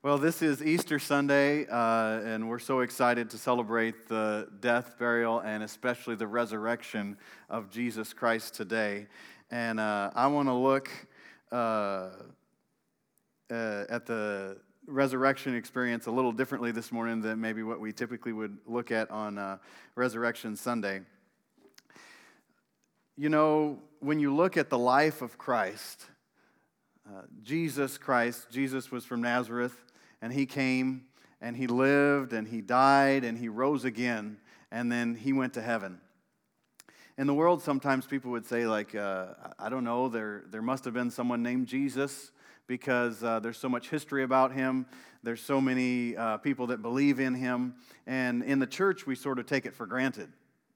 Well, this is Easter Sunday, uh, and we're so excited to celebrate the death, burial, and especially the resurrection of Jesus Christ today. And uh, I want to look uh, uh, at the resurrection experience a little differently this morning than maybe what we typically would look at on uh, Resurrection Sunday. You know, when you look at the life of Christ, uh, Jesus Christ, Jesus was from Nazareth and he came and he lived and he died and he rose again and then he went to heaven. In the world, sometimes people would say, like, uh, I don't know, there, there must have been someone named Jesus because uh, there's so much history about him. There's so many uh, people that believe in him. And in the church, we sort of take it for granted.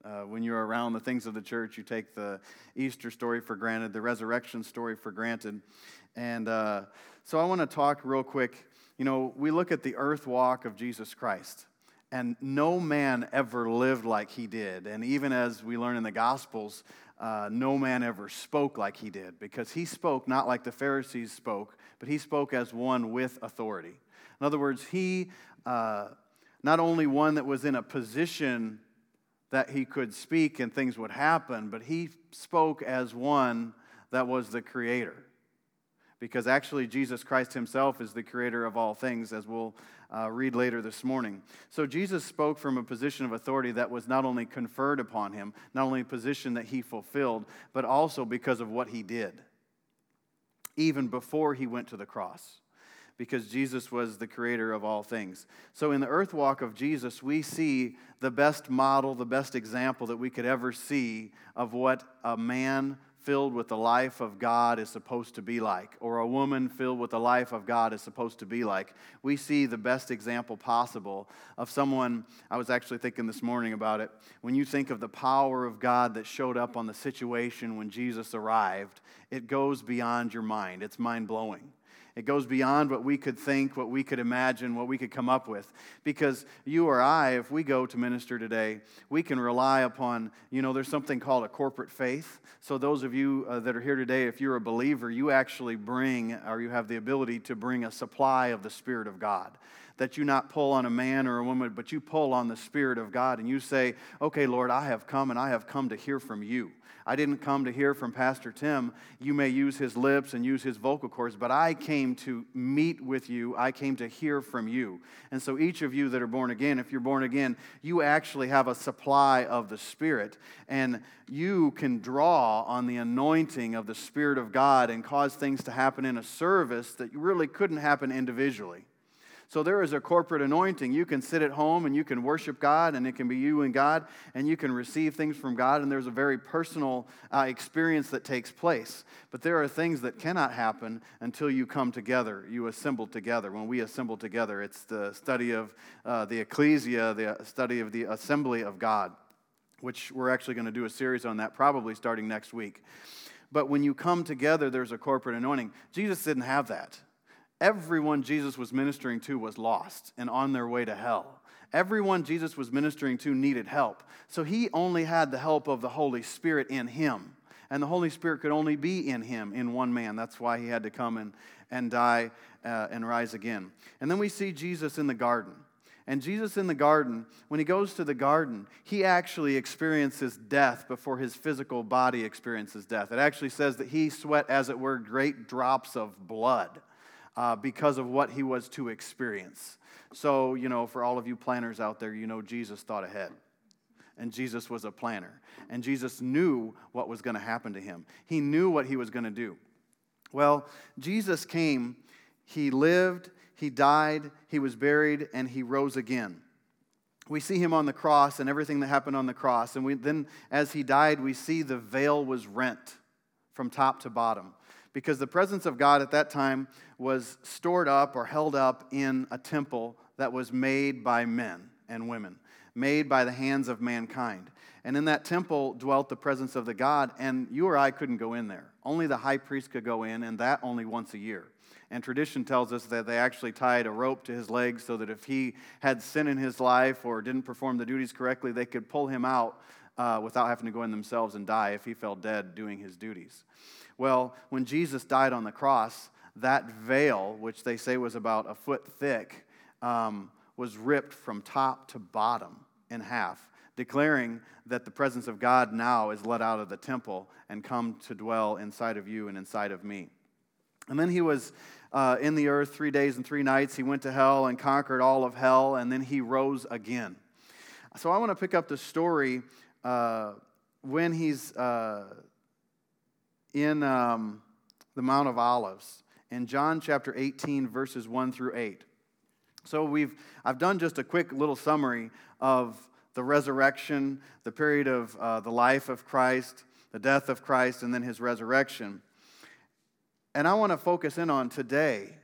Uh, when you're around the things of the church, you take the Easter story for granted, the resurrection story for granted. And uh, so I want to talk real quick you know, we look at the earth walk of Jesus Christ, and no man ever lived like he did. And even as we learn in the Gospels, uh, no man ever spoke like he did because he spoke not like the Pharisees spoke, but he spoke as one with authority. In other words, he uh, not only one that was in a position that he could speak and things would happen, but he spoke as one that was the creator because actually Jesus Christ himself is the creator of all things, as we'll uh, read later this morning. So Jesus spoke from a position of authority that was not only conferred upon him, not only a position that he fulfilled, but also because of what he did, even before he went to the cross. Because Jesus was the creator of all things. So, in the earth walk of Jesus, we see the best model, the best example that we could ever see of what a man filled with the life of God is supposed to be like, or a woman filled with the life of God is supposed to be like. We see the best example possible of someone. I was actually thinking this morning about it. When you think of the power of God that showed up on the situation when Jesus arrived, it goes beyond your mind. It's mind blowing. It goes beyond what we could think, what we could imagine, what we could come up with. Because you or I, if we go to minister today, we can rely upon, you know, there's something called a corporate faith. So, those of you uh, that are here today, if you're a believer, you actually bring, or you have the ability to bring a supply of the Spirit of God that you not pull on a man or a woman, but you pull on the Spirit of God and you say, Okay, Lord, I have come and I have come to hear from you. I didn't come to hear from Pastor Tim. You may use his lips and use his vocal cords, but I came to meet with you. I came to hear from you. And so, each of you that are born again, if you're born again, you actually have a supply of the Spirit, and you can draw on the anointing of the Spirit of God and cause things to happen in a service that really couldn't happen individually. So there is a corporate anointing. You can sit at home and you can worship God, and it can be you and God, and you can receive things from God, and there's a very personal uh, experience that takes place. But there are things that cannot happen until you come together, you assemble together. When we assemble together, it's the study of uh, the ecclesia, the study of the assembly of God, which we're actually going to do a series on that probably starting next week. But when you come together, there's a corporate anointing. Jesus didn't have that. Everyone Jesus was ministering to was lost and on their way to hell. Everyone Jesus was ministering to needed help. So he only had the help of the Holy Spirit in him. And the Holy Spirit could only be in him, in one man. That's why he had to come and, and die uh, and rise again. And then we see Jesus in the garden. And Jesus in the garden, when he goes to the garden, he actually experiences death before his physical body experiences death. It actually says that he sweat, as it were, great drops of blood uh, because of what he was to experience. So, you know, for all of you planners out there, you know Jesus thought ahead. And Jesus was a planner. And Jesus knew what was going to happen to him, he knew what he was going to do. Well, Jesus came, he lived, he died, he was buried, and he rose again. We see him on the cross and everything that happened on the cross. And we, then, as he died, we see the veil was rent from top to bottom because the presence of God at that time was stored up or held up in a temple that was made by men and women, made by the hands of mankind. And in that temple dwelt the presence of the God, and you or I couldn't go in there. Only the high priest could go in, and that only once a year. And tradition tells us that they actually tied a rope to his legs so that if he had sin in his life or didn't perform the duties correctly, they could pull him out uh, without having to go in themselves and die if he fell dead doing his duties. Well, when Jesus died on the cross, that veil, which they say was about a foot thick, um, was ripped from top to bottom in half, declaring that the presence of God now is let out of the temple and come to dwell inside of you and inside of me. And then he was uh, in the earth three days and three nights. He went to hell and conquered all of hell, and then he rose again. So I want to pick up the story uh, when he's uh, in um, the Mount of Olives in John chapter 18, verses 1 through 8. So we've, I've done just a quick little summary of the resurrection, the period of uh, the life of Christ, the death of Christ, and then his resurrection. And I want to focus in on today.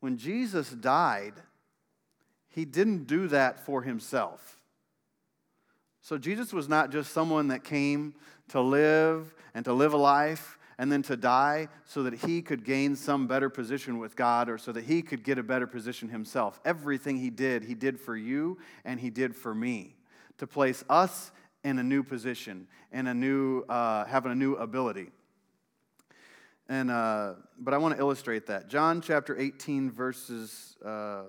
When Jesus died, he didn't do that for himself. So Jesus was not just someone that came to live and to live a life and then to die so that he could gain some better position with God or so that he could get a better position himself. Everything he did, he did for you and he did for me to place us in a new position and a new, uh, having a new ability. And, uh, but I want to illustrate that. John chapter 18, verses, uh,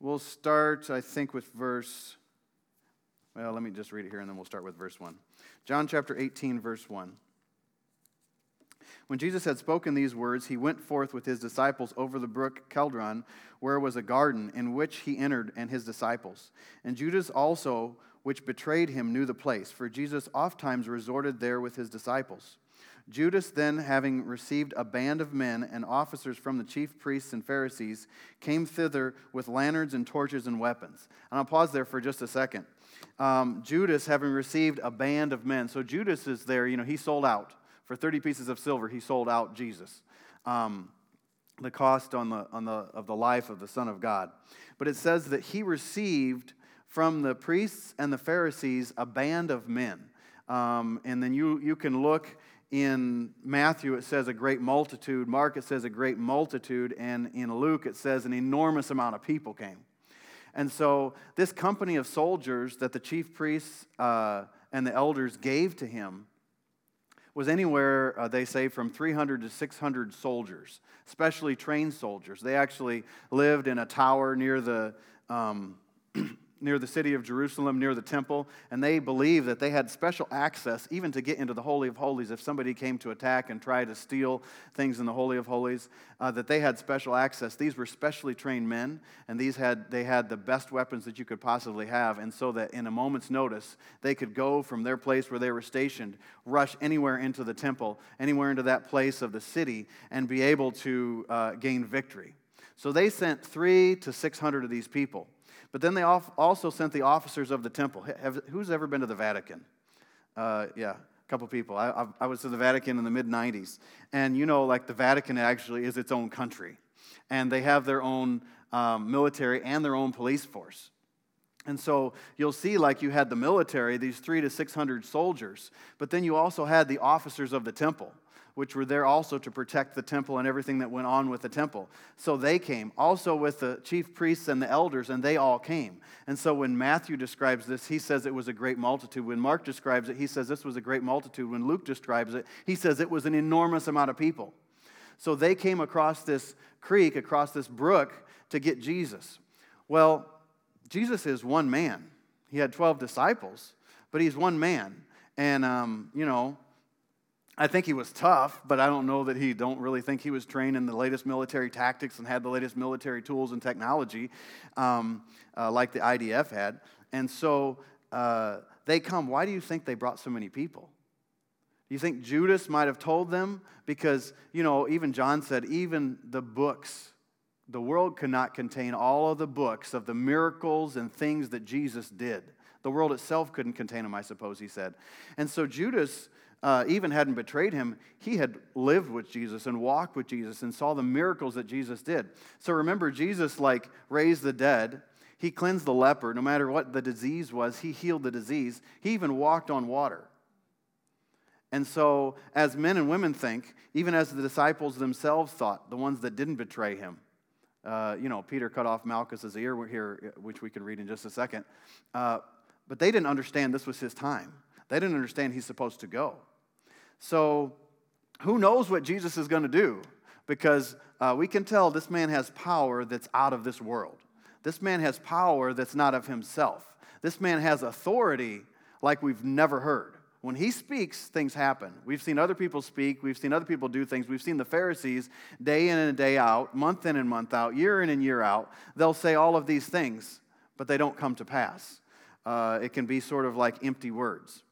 we'll start, I think, with verse, well, let me just read it here and then we'll start with verse 1. John chapter 18, verse 1. When Jesus had spoken these words, he went forth with his disciples over the brook Kedron, where was a garden, in which he entered and his disciples. And Judas also, which betrayed him, knew the place, for Jesus ofttimes resorted there with his disciples. Judas, then, having received a band of men and officers from the chief priests and Pharisees, came thither with lanterns and torches and weapons. And I'll pause there for just a second. Um, Judas, having received a band of men. So Judas is there, you know, he sold out. For 30 pieces of silver, he sold out Jesus. Um, the cost on the, on the, of the life of the Son of God. But it says that he received from the priests and the Pharisees a band of men. Um, and then you, you can look in Matthew, it says a great multitude. Mark, it says a great multitude. And in Luke, it says an enormous amount of people came. And so, this company of soldiers that the chief priests uh, and the elders gave to him was anywhere, uh, they say, from 300 to 600 soldiers, specially trained soldiers. They actually lived in a tower near the. Um, near the city of Jerusalem, near the temple, and they believed that they had special access even to get into the Holy of Holies if somebody came to attack and try to steal things in the Holy of Holies, uh, that they had special access. These were specially trained men, and these had, they had the best weapons that you could possibly have, and so that in a moment's notice, they could go from their place where they were stationed, rush anywhere into the temple, anywhere into that place of the city, and be able to uh, gain victory. So they sent three to 600 of these people. But then they also sent the officers of the temple. Have, who's ever been to the Vatican? Uh, yeah, a couple people. I, I, was to the Vatican in the mid 90s. And you know, like the Vatican actually is its own country. And they have their own um, military and their own police force. And so you'll see, like you had the military, these three to 600 soldiers, but then you also had the officers of the temple which were there also to protect the temple and everything that went on with the temple. So they came, also with the chief priests and the elders, and they all came. And so when Matthew describes this, he says it was a great multitude. When Mark describes it, he says this was a great multitude. When Luke describes it, he says it was an enormous amount of people. So they came across this creek, across this brook to get Jesus. Well, Jesus is one man. He had 12 disciples, but he's one man. And, um, you know, I think he was tough, but I don't know that he don't really think he was trained in the latest military tactics and had the latest military tools and technology um, uh, like the IDF had. And so uh, they come. Why do you think they brought so many people? Do you think Judas might have told them? Because, you know, even John said, even the books, the world could not contain all of the books of the miracles and things that Jesus did. The world itself couldn't contain them, I suppose, he said. And so Judas uh, even hadn't betrayed him, he had lived with Jesus and walked with Jesus and saw the miracles that Jesus did. So remember, Jesus like raised the dead. He cleansed the leper. No matter what the disease was, he healed the disease. He even walked on water. And so, as men and women think, even as the disciples themselves thought, the ones that didn't betray him, uh, you know, Peter cut off Malchus's ear here, which we can read in just a second. Uh, but they didn't understand this was his time. They didn't understand he's supposed to go. So who knows what Jesus is going to do? Because uh, we can tell this man has power that's out of this world. This man has power that's not of himself. This man has authority like we've never heard. When he speaks, things happen. We've seen other people speak. We've seen other people do things. We've seen the Pharisees day in and day out, month in and month out, year in and year out. They'll say all of these things, but they don't come to pass. Uh, it can be sort of like empty words.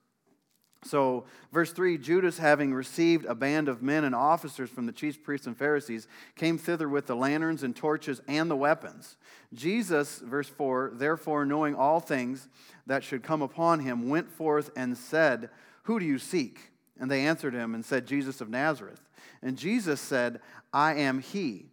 So, verse 3 Judas, having received a band of men and officers from the chief priests and Pharisees, came thither with the lanterns and torches and the weapons. Jesus, verse 4, therefore, knowing all things that should come upon him, went forth and said, Who do you seek? And they answered him and said, Jesus of Nazareth. And Jesus said, I am he.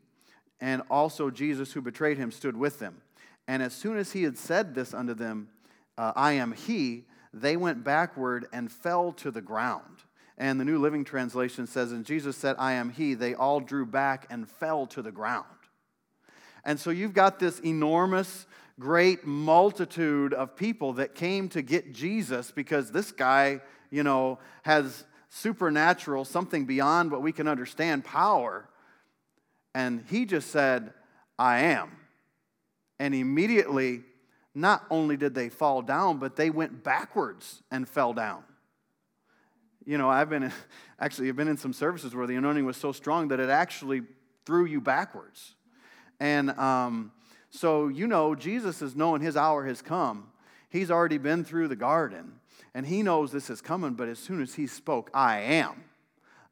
And also Jesus, who betrayed him, stood with them. And as soon as he had said this unto them, uh, I am he, they went backward and fell to the ground. And the New Living Translation says, And Jesus said, I am he. They all drew back and fell to the ground. And so you've got this enormous, great multitude of people that came to get Jesus because this guy, you know, has supernatural, something beyond what we can understand, power. And he just said, I am. And immediately not only did they fall down, but they went backwards and fell down. You know, I've been actually I've been in some services where the anointing was so strong that it actually threw you backwards. And um, so you know, Jesus is knowing his hour has come. He's already been through the garden, and he knows this is coming. But as soon as he spoke, "I am,"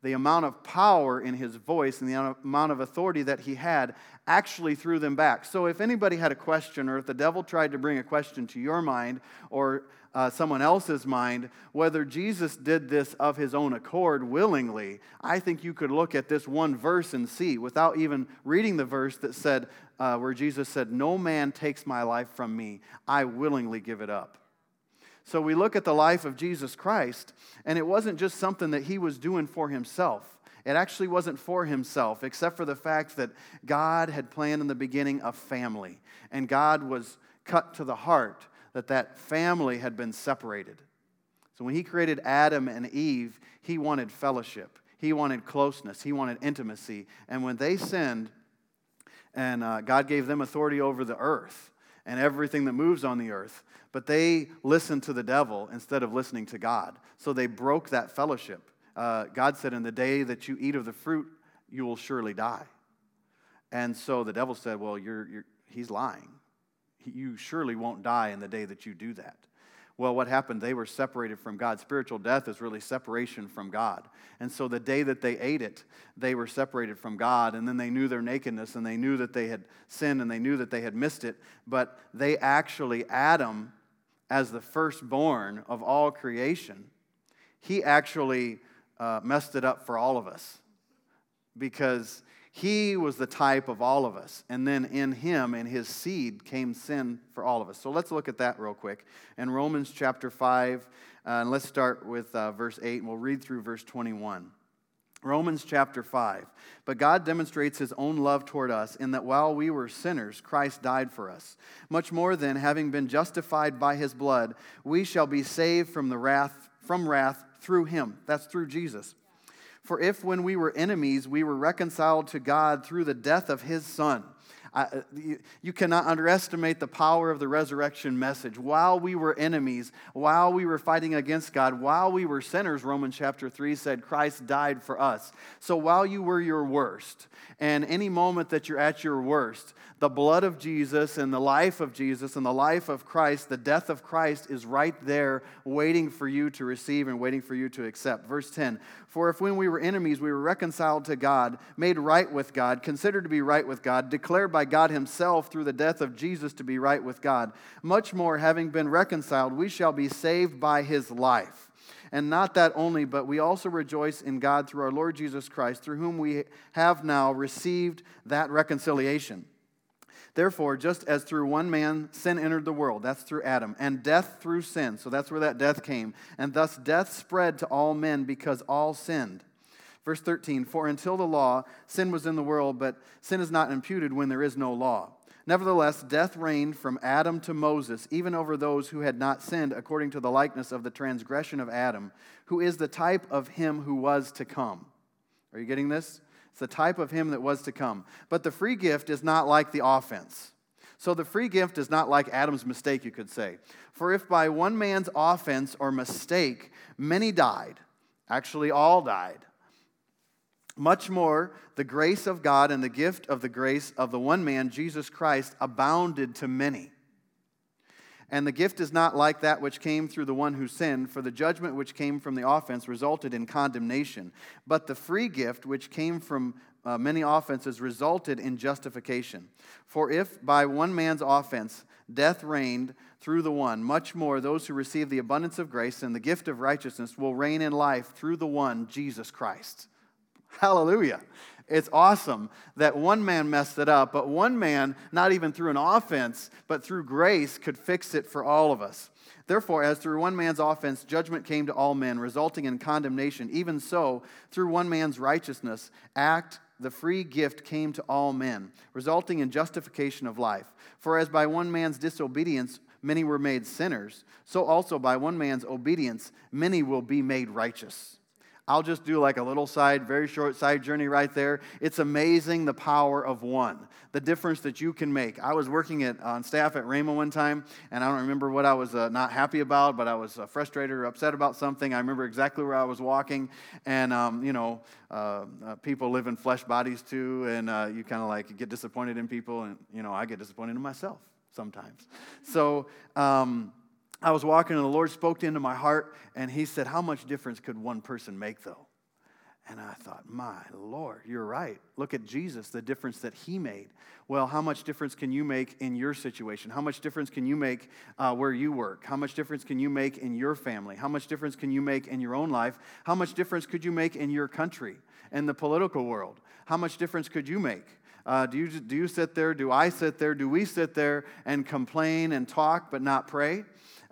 the amount of power in his voice and the amount of authority that he had actually threw them back. So, if anybody had a question, or if the devil tried to bring a question to your mind or uh, someone else's mind, whether Jesus did this of his own accord willingly, I think you could look at this one verse and see, without even reading the verse that said, uh, where Jesus said, No man takes my life from me, I willingly give it up. So we look at the life of Jesus Christ, and it wasn't just something that he was doing for himself. It actually wasn't for himself, except for the fact that God had planned in the beginning a family, and God was cut to the heart that that family had been separated. So when he created Adam and Eve, he wanted fellowship, he wanted closeness, he wanted intimacy. And when they sinned, and uh, God gave them authority over the earth and everything that moves on the earth, but they listened to the devil instead of listening to God. So they broke that fellowship. Uh, God said, In the day that you eat of the fruit, you will surely die. And so the devil said, Well, you're, you're, he's lying. You surely won't die in the day that you do that. Well, what happened? They were separated from God. Spiritual death is really separation from God. And so the day that they ate it, they were separated from God. And then they knew their nakedness and they knew that they had sinned and they knew that they had missed it. But they actually, Adam, as the firstborn of all creation, he actually uh, messed it up for all of us because he was the type of all of us. And then in him, in his seed, came sin for all of us. So let's look at that real quick. In Romans chapter 5, uh, and let's start with uh, verse 8, and we'll read through verse 21. Romans chapter 5. But God demonstrates his own love toward us in that while we were sinners, Christ died for us. Much more than having been justified by his blood, we shall be saved from the wrath from wrath through him. That's through Jesus. For if when we were enemies, we were reconciled to God through the death of his son, Uh, you, you cannot underestimate the power of the resurrection message. While we were enemies, while we were fighting against God, while we were sinners, Romans chapter 3 said, Christ died for us. So while you were your worst, and any moment that you're at your worst, the blood of Jesus and the life of Jesus and the life of Christ, the death of Christ is right there waiting for you to receive and waiting for you to accept. Verse 10 For if when we were enemies, we were reconciled to God, made right with God, considered to be right with God, declared by by God Himself through the death of Jesus to be right with God. Much more, having been reconciled, we shall be saved by His life. And not that only, but we also rejoice in God through our Lord Jesus Christ, through whom we have now received that reconciliation. Therefore, just as through one man sin entered the world, that's through Adam, and death through sin, so that's where that death came, and thus death spread to all men because all sinned. Verse 13 For until the law, sin was in the world, but sin is not imputed when there is no law. Nevertheless, death reigned from Adam to Moses, even over those who had not sinned according to the likeness of the transgression of Adam, who is the type of him who was to come. Are you getting this? It's the type of him that was to come. But the free gift is not like the offense. So the free gift is not like Adam's mistake, you could say. For if by one man's offense or mistake many died, actually all died, much more the grace of God and the gift of the grace of the one man, Jesus Christ, abounded to many. And the gift is not like that which came through the one who sinned, for the judgment which came from the offense resulted in condemnation. But the free gift which came from uh, many offenses resulted in justification. For if by one man's offense death reigned through the one, much more those who receive the abundance of grace and the gift of righteousness will reign in life through the one, Jesus Christ. Hallelujah. It's awesome that one man messed it up, but one man, not even through an offense, but through grace, could fix it for all of us. Therefore, as through one man's offense judgment came to all men, resulting in condemnation, even so, through one man's righteousness, act the free gift came to all men, resulting in justification of life. For as by one man's disobedience many were made sinners, so also by one man's obedience many will be made righteous. I'll just do like a little side, very short side journey right there. It's amazing the power of one, the difference that you can make. I was working at, on staff at Rhema one time, and I don't remember what I was uh, not happy about, but I was uh, frustrated or upset about something. I remember exactly where I was walking, and, um, you know, uh, uh people live in flesh bodies too, and uh, you kind of like get disappointed in people, and, you know, I get disappointed in myself sometimes. So, um, I was walking and the Lord spoke into my heart and He said, How much difference could one person make though? And I thought, My Lord, you're right. Look at Jesus, the difference that He made. Well, how much difference can you make in your situation? How much difference can you make uh, where you work? How much difference can you make in your family? How much difference can you make in your own life? How much difference could you make in your country and the political world? How much difference could you make? Uh, do, you, do you sit there? Do I sit there? Do we sit there and complain and talk but not pray?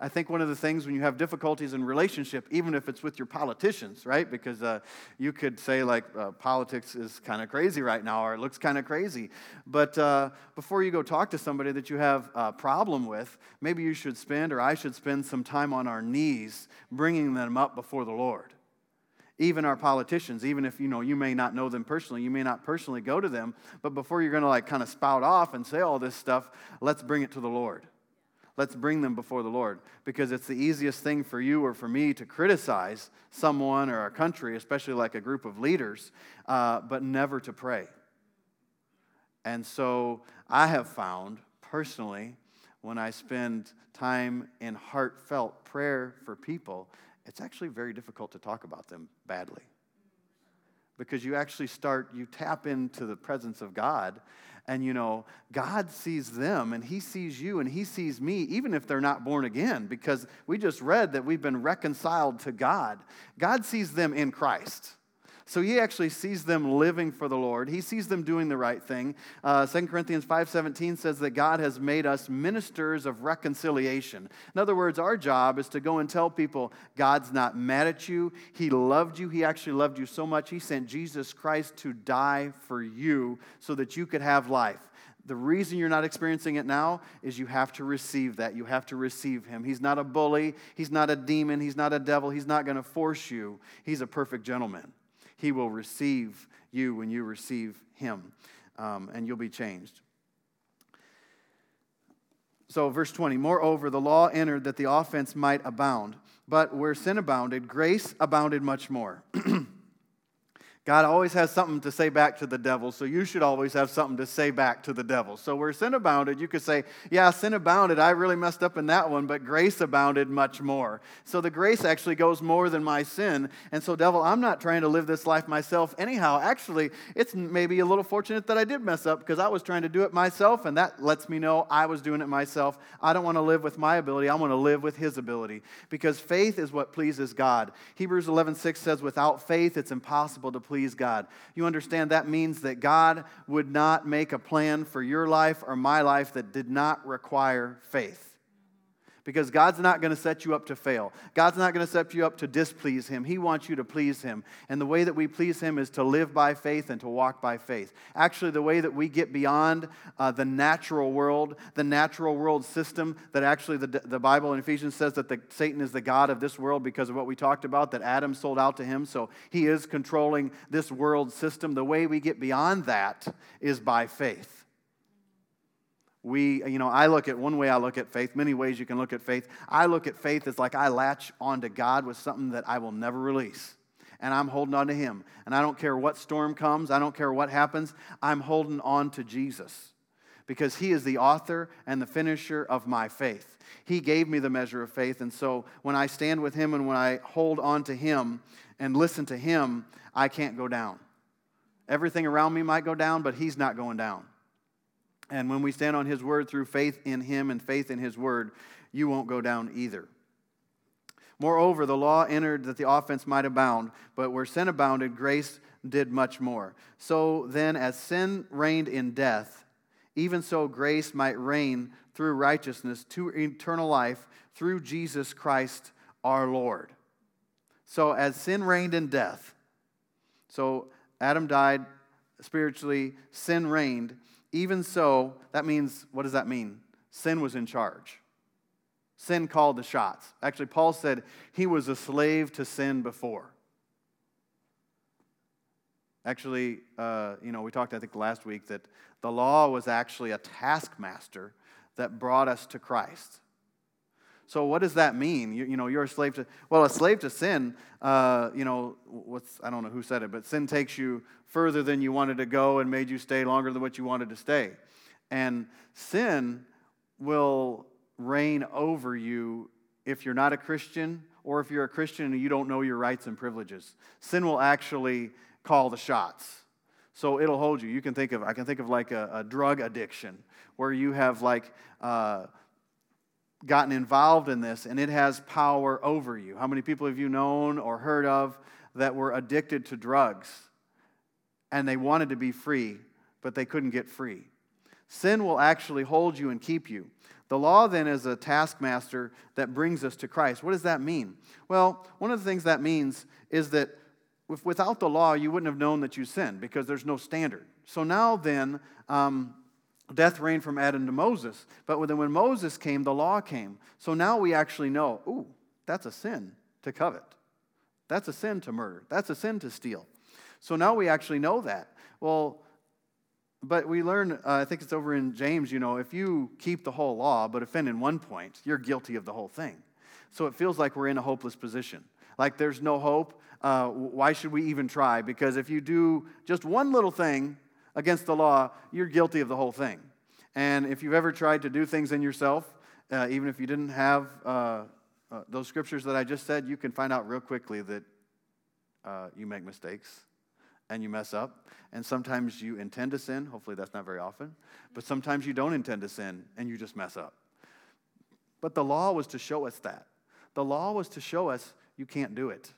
I think one of the things when you have difficulties in relationship, even if it's with your politicians, right? Because uh, you could say, like, uh, politics is kind of crazy right now, or it looks kind of crazy. But uh, before you go talk to somebody that you have a problem with, maybe you should spend, or I should spend some time on our knees bringing them up before the Lord even our politicians even if you know you may not know them personally you may not personally go to them but before you're going to like kind of spout off and say all this stuff let's bring it to the lord let's bring them before the Lord because it's the easiest thing for you or for me to criticize someone or a country, especially like a group of leaders, uh, but never to pray. And so I have found personally, when I spend time in heartfelt prayer for people, it's actually very difficult to talk about them badly. Because you actually start, you tap into the presence of God and you know, God sees them and He sees you and He sees me, even if they're not born again, because we just read that we've been reconciled to God. God sees them in Christ. So he actually sees them living for the Lord. He sees them doing the right thing. Uh, 2 Corinthians 5.17 says that God has made us ministers of reconciliation. In other words, our job is to go and tell people God's not mad at you. He loved you. He actually loved you so much, he sent Jesus Christ to die for you so that you could have life. The reason you're not experiencing it now is you have to receive that. You have to receive Him. He's not a bully. He's not a demon. He's not a devil. He's not going to force you. He's a perfect gentleman. He will receive you when you receive Him, um, and you'll be changed. So, verse 20, moreover, the law entered that the offense might abound. But where sin abounded, grace abounded much more. God always has something to say back to the devil, so you should always have something to say back to the devil. So where sin abounded, you could say, Yeah, sin abounded. I really messed up in that one, but grace abounded much more. So the grace actually goes more than my sin. And so, devil, I'm not trying to live this life myself anyhow. Actually, it's maybe a little fortunate that I did mess up because I was trying to do it myself, and that lets me know I was doing it myself. I don't want to live with my ability, I want to live with his ability because faith is what pleases God. Hebrews 11 6 says, Without faith, it's impossible to please God. You understand that means that God would not make a plan for your life or my life that did not require faith. Because God's not going to set you up to fail. God's not going to set you up to displease Him. He wants you to please Him. And the way that we please Him is to live by faith and to walk by faith. Actually, the way that we get beyond uh, the natural world, the natural world system, that actually the, the Bible in Ephesians says that the, Satan is the God of this world because of what we talked about, that Adam sold out to him. So he is controlling this world system. The way we get beyond that is by faith we you know i look at one way i look at faith many ways you can look at faith. I look at faith as like i latch onto god with something that i will never release. And i'm holding on to him. And i don't care what storm comes i don't care what happens i'm holding on to jesus. Because he is the author and the finisher of my faith. He gave me the measure of faith. And so when i stand with him and when i hold on to him and listen to him i can't go down. Everything around me might go down but he's not going down and when we stand on His word through faith in Him and faith in His word, you won't go down either. Moreover, the law entered that the offense might abound, but where sin abounded, grace did much more. So then, as sin reigned in death, even so grace might reign through righteousness to eternal life through Jesus Christ our Lord. So, as sin reigned in death, so Adam died spiritually, sin reigned. Even so, that means, what does that mean? Sin was in charge. Sin called the shots. Actually, Paul said he was a slave to sin before. Actually, uh, you know, we talked, I think, last week that the law was actually a taskmaster that brought us to Christ. So, what does that mean? You, you know, you're a slave to, well, a slave to sin, uh, you know, what's, I don't know who said it, but sin takes you further than you wanted to go and made you stay longer than what you wanted to stay. And sin will reign over you if you're not a Christian or if you're a Christian and you don't know your rights and privileges. Sin will actually call the shots. So it'll hold you. You can think of, I can think of like a, a drug addiction where you have like, uh, gotten involved in this and it has power over you. How many people have you known or heard of that were addicted to drugs and they wanted to be free, but they couldn't get free? Sin will actually hold you and keep you. The law then is a taskmaster that brings us to Christ. What does that mean? Well, one of the things that means is that without the law, you wouldn't have known that you sinned because there's no standard. So now then, um, Death reigned from Adam to Moses. But then when Moses came, the law came. So now we actually know, ooh, that's a sin to covet. That's a sin to murder. That's a sin to steal. So now we actually know that. Well, but we learn, uh, I think it's over in James, you know, if you keep the whole law but offend in one point, you're guilty of the whole thing. So it feels like we're in a hopeless position. Like there's no hope. Uh, why should we even try? Because if you do just one little thing, against the law, you're guilty of the whole thing. And if you've ever tried to do things in yourself, uh, even if you didn't have uh, uh, those scriptures that I just said, you can find out real quickly that uh, you make mistakes and you mess up. And sometimes you intend to sin. Hopefully, that's not very often. But sometimes you don't intend to sin and you just mess up. But the law was to show us that. The law was to show us you can't do it.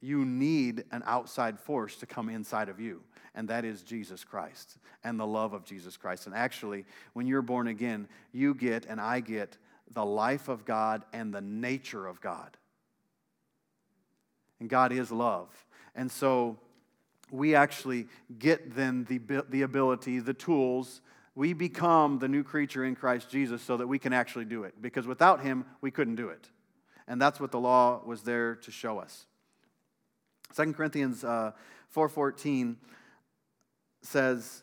You need an outside force to come inside of you and that is Jesus Christ and the love of Jesus Christ. And actually, when you're born again, you get and I get the life of God and the nature of God. And God is love. And so we actually get then the, the ability, the tools. We become the new creature in Christ Jesus so that we can actually do it. Because without Him, we couldn't do it. And that's what the law was there to show us. 2 Corinthians uh, 4.14 says,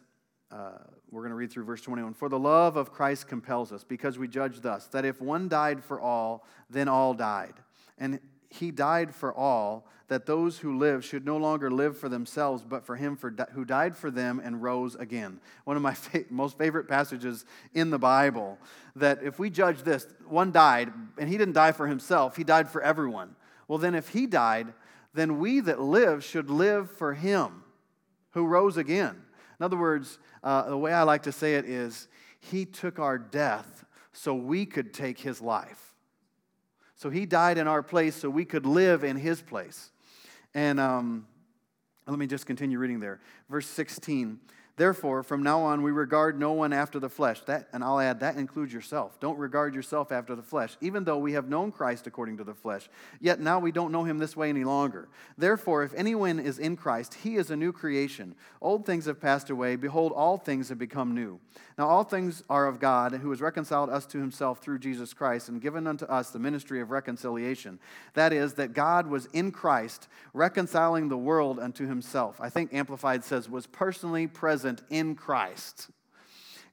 uh, we're going to read through verse 21 For the love of Christ compels us, because we judge thus, that if one died for all, then all died. And he died for all, that those who live should no longer live for themselves, but for him for di- who died for them and rose again. One of my fa- most favorite passages in the Bible that if we judge this, one died, and he didn't die for himself, he died for everyone. Well, then if he died, then we that live should live for him who rose again. In other words, uh, the way I like to say it is, He took our death so we could take His life. So He died in our place so we could live in His place. And um, let me just continue reading there. Verse 16 Therefore, from now on, we regard no one after the flesh. That, and I'll add, that includes yourself. Don't regard yourself after the flesh, even though we have known Christ according to the flesh. Yet now we don't know him this way any longer. Therefore, if anyone is in Christ, he is a new creation. Old things have passed away. Behold, all things have become new. Now, all things are of God, who has reconciled us to himself through Jesus Christ and given unto us the ministry of reconciliation. That is, that God was in Christ, reconciling the world unto himself. I think Amplified says, was personally present in Christ.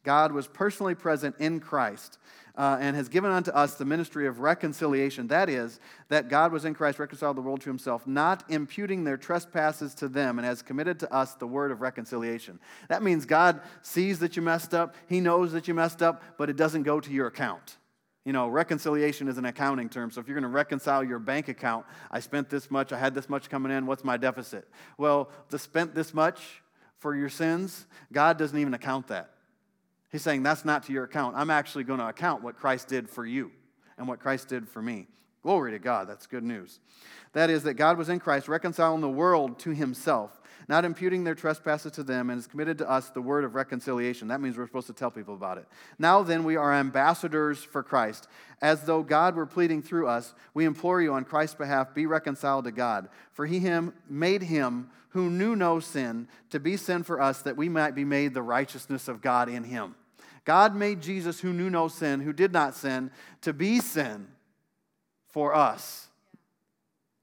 God was personally present in Christ. Uh, and has given unto us the ministry of reconciliation. That is, that God was in Christ, reconciled the world to himself, not imputing their trespasses to them, and has committed to us the word of reconciliation. That means God sees that you messed up, He knows that you messed up, but it doesn't go to your account. You know, reconciliation is an accounting term. So if you're going to reconcile your bank account, I spent this much, I had this much coming in, what's my deficit? Well, the spent this much for your sins, God doesn't even account that. He's saying that's not to your account. I'm actually going to account what Christ did for you and what Christ did for me. Glory to God. That's good news. That is, that God was in Christ, reconciling the world to himself, not imputing their trespasses to them, and has committed to us the word of reconciliation. That means we're supposed to tell people about it. Now then, we are ambassadors for Christ. As though God were pleading through us, we implore you on Christ's behalf, be reconciled to God. For he him made him who knew no sin to be sin for us, that we might be made the righteousness of God in him. God made Jesus, who knew no sin, who did not sin, to be sin for us,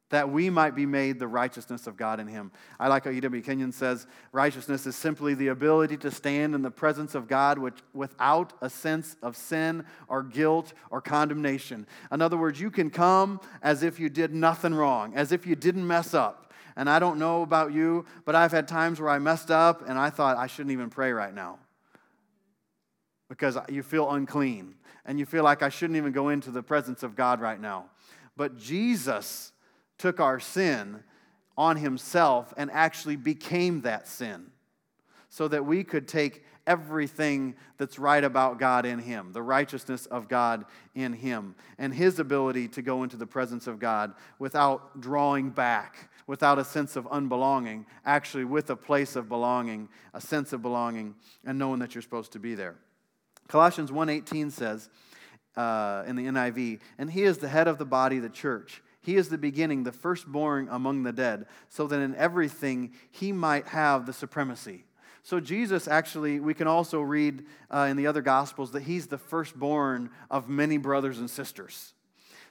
that we might be made the righteousness of God in him. I like how E.W. Kenyon says righteousness is simply the ability to stand in the presence of God which, without a sense of sin or guilt or condemnation. In other words, you can come as if you did nothing wrong, as if you didn't mess up. And I don't know about you, but I've had times where I messed up and I thought I shouldn't even pray right now because you feel unclean and you feel like I shouldn't even go into the presence of God right now. But Jesus took our sin on himself and actually became that sin so that we could take everything that's right about God in him, the righteousness of God in him, and his ability to go into the presence of God without drawing back, without a sense of unbelonging, actually with a place of belonging, a sense of belonging, and knowing that you're supposed to be there. Colossians 1:18 says uh, in the NIV, and he is the head of the body, the church. He is the beginning, the firstborn among the dead, so that in everything he might have the supremacy. So, Jesus actually, we can also read uh, in the other Gospels that he's the firstborn of many brothers and sisters.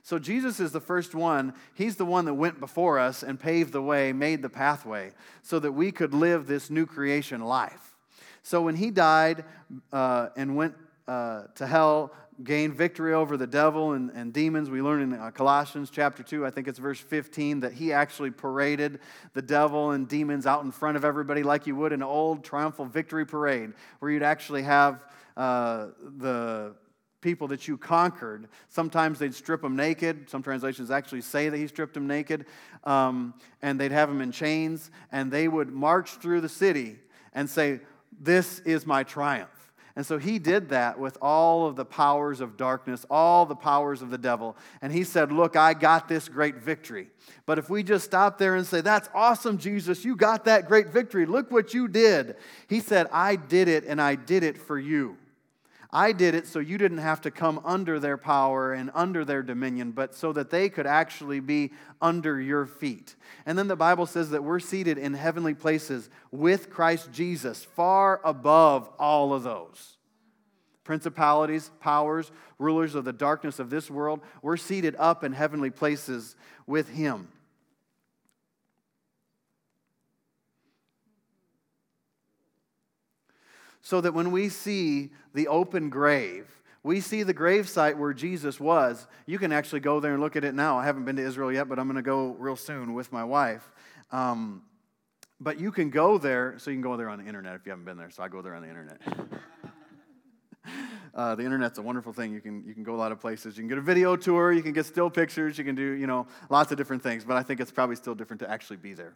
So, Jesus is the first one. He's the one that went before us and paved the way, made the pathway, so that we could live this new creation life. So, when he died uh, and went uh, to hell, gained victory over the devil and, and demons. We learn in uh, Colossians chapter 2, I think it's verse 15, that he actually paraded the devil and demons out in front of everybody like you would an old triumphal victory parade, where you'd actually have uh, the people that you conquered. Sometimes they'd strip them naked. Some translations actually say that he stripped them naked. Um, and they'd have them in chains, and they would march through the city and say, This is my triumph. And so he did that with all of the powers of darkness, all the powers of the devil. And he said, Look, I got this great victory. But if we just stop there and say, That's awesome, Jesus, you got that great victory. Look what you did. He said, I did it and I did it for you. I did it so you didn't have to come under their power and under their dominion, but so that they could actually be under your feet. And then the Bible says that we're seated in heavenly places with Christ Jesus, far above all of those. Principalities, powers, rulers of the darkness of this world, we're seated up in heavenly places with Him. So that when we see the open grave, we see the grave site where Jesus was. You can actually go there and look at it now. I haven't been to Israel yet, but I'm going to go real soon with my wife. Um, but you can go there, so you can go there on the internet if you haven't been there. So I go there on the internet. uh, the internet's a wonderful thing. You can you can go a lot of places. You can get a video tour. You can get still pictures. You can do you know lots of different things. But I think it's probably still different to actually be there.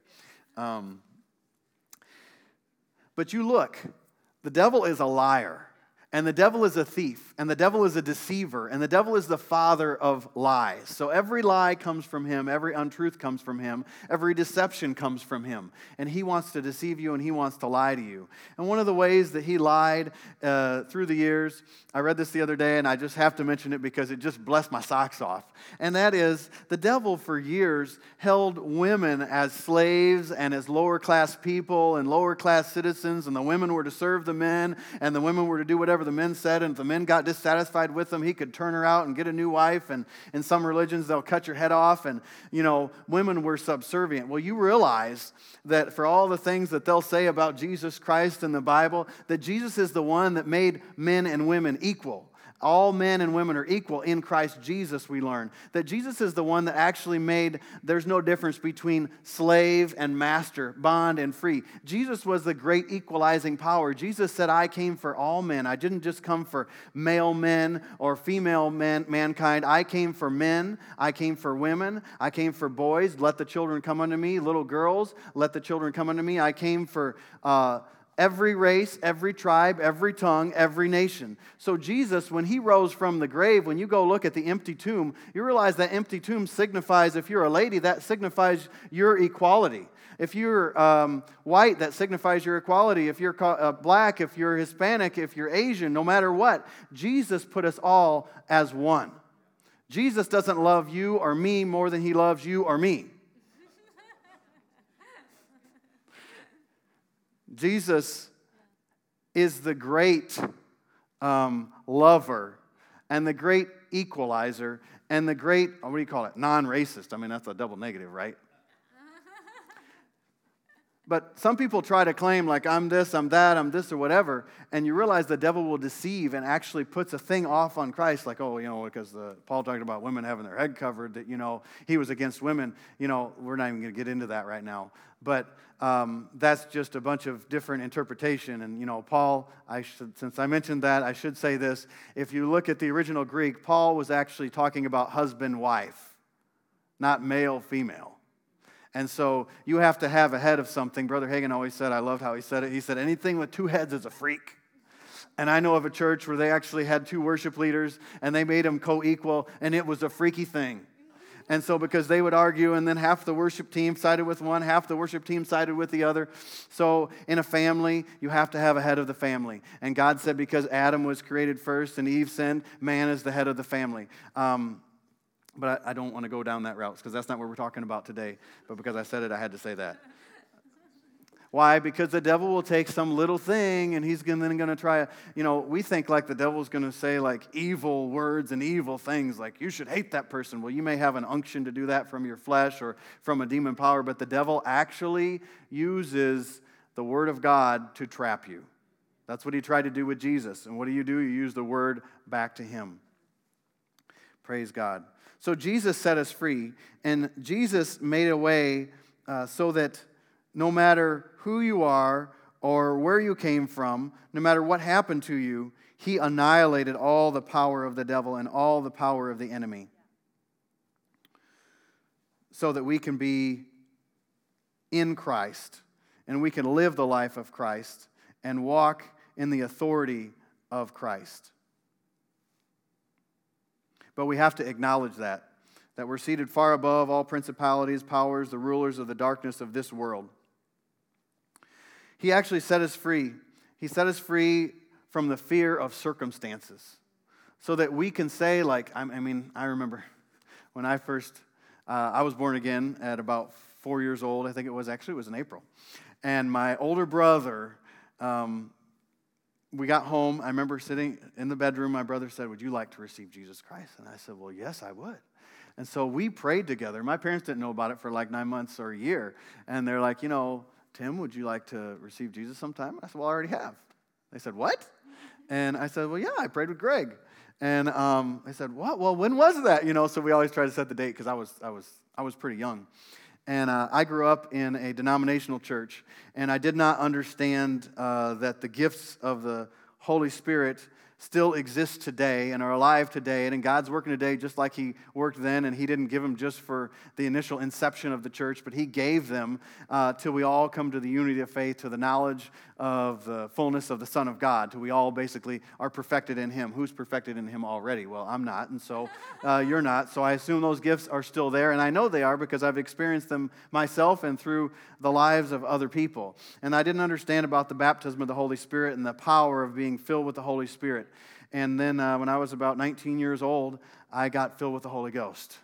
Um, but you look, the devil is a liar. And the devil is a thief, and the devil is a deceiver, and the devil is the father of lies. So every lie comes from him, every untruth comes from him, every deception comes from him. And he wants to deceive you and he wants to lie to you. And one of the ways that he lied uh, through the years, I read this the other day, and I just have to mention it because it just blessed my socks off. And that is the devil for years held women as slaves and as lower class people and lower class citizens, and the women were to serve the men, and the women were to do whatever whatever the men said, and if the men got dissatisfied with them, he could turn her out and get a new wife. And in some religions, they'll cut your head off, and you know, women were subservient. Well, you realize that for all the things that they'll say about Jesus Christ in the Bible, that Jesus is the one that made men and women equal. All men and women are equal in Christ Jesus, we learn. That Jesus is the one that actually made there's no difference between slave and master, bond and free. Jesus was the great equalizing power. Jesus said, I came for all men. I didn't just come for male men or female man, mankind. I came for men. I came for women. I came for boys. Let the children come unto me. Little girls, let the children come unto me. I came for. Uh, every race, every tribe, every tongue, every nation. So, Jesus, when he rose from the grave, when you go look at the empty tomb, you realize that empty tomb signifies, if you're a lady, that signifies your equality. If you're um, white, that signifies your equality. If you're uh, black, if you're Hispanic, if you're Asian, no matter what, Jesus put us all as one. Jesus doesn't love you or me more than he loves you or me. Jesus is the great um, lover and the great equalizer and the great, what do you call it, non racist. I mean, that's a double negative, right? But some people try to claim, like, I'm this, I'm that, I'm this, or whatever, and you realize the devil will deceive and actually puts a thing off on Christ, like, oh, you know, because the, Paul talked about women having their head covered, that, you know, he was against women. You know, we're not even going to get into that right now. But um, that's just a bunch of different interpretation. And, you know, Paul, I should, since I mentioned that, I should say this. If you look at the original Greek, Paul was actually talking about husband wife, not male female. And so you have to have a head of something. Brother Hagin always said, I loved how he said it. He said, anything with two heads is a freak. And I know of a church where they actually had two worship leaders and they made them co equal, and it was a freaky thing. And so, because they would argue, and then half the worship team sided with one, half the worship team sided with the other. So, in a family, you have to have a head of the family. And God said, because Adam was created first and Eve sinned, man is the head of the family. Um, but I, I don't want to go down that route because that's not what we're talking about today. But because I said it, I had to say that. Why? Because the devil will take some little thing and he's then going to try, you know, we think like the devil's going to say like evil words and evil things, like you should hate that person. Well, you may have an unction to do that from your flesh or from a demon power, but the devil actually uses the word of God to trap you. That's what he tried to do with Jesus. And what do you do? You use the word back to him. Praise God. So Jesus set us free, and Jesus made a way uh, so that no matter who you are or where you came from, no matter what happened to you, he annihilated all the power of the devil and all the power of the enemy so that we can be in Christ and we can live the life of Christ and walk in the authority of Christ. But we have to acknowledge that, that we're seated far above all principalities, powers, the rulers of the darkness of this world. He actually set us free. He set us free from the fear of circumstances so that we can say, like, I mean, I remember when I first, uh, I was born again at about four years old. I think it was actually, it was in April. And my older brother um, we got home. I remember sitting in the bedroom. My brother said, Would you like to receive Jesus Christ? And I said, Well, yes, I would. And so we prayed together. My parents didn't know about it for like nine months or a year. And they're like, You know, Tim, would you like to receive Jesus sometime? I said, Well, I already have. They said, What? And I said, Well, yeah, I prayed with Greg. And um, they said, What? Well, when was that? You know, so we always try to set the date because I was, I, was, I was pretty young. And uh, I grew up in a denominational church, and I did not understand uh, that the gifts of the Holy Spirit still exist today and are alive today. And God's working today just like He worked then. And He didn't give them just for the initial inception of the church, but He gave them uh, till we all come to the unity of faith, to the knowledge of the fullness of the Son of God, till we all basically are perfected in Him. Who's perfected in Him already? Well, I'm not, and so uh, you're not. So I assume those gifts are still there, and I know they are because I've experienced them myself and through the lives of other people. And I didn't understand about the baptism of the Holy Spirit and the power of being filled with the Holy Spirit. And then uh, when I was about 19 years old, I got filled with the Holy Ghost.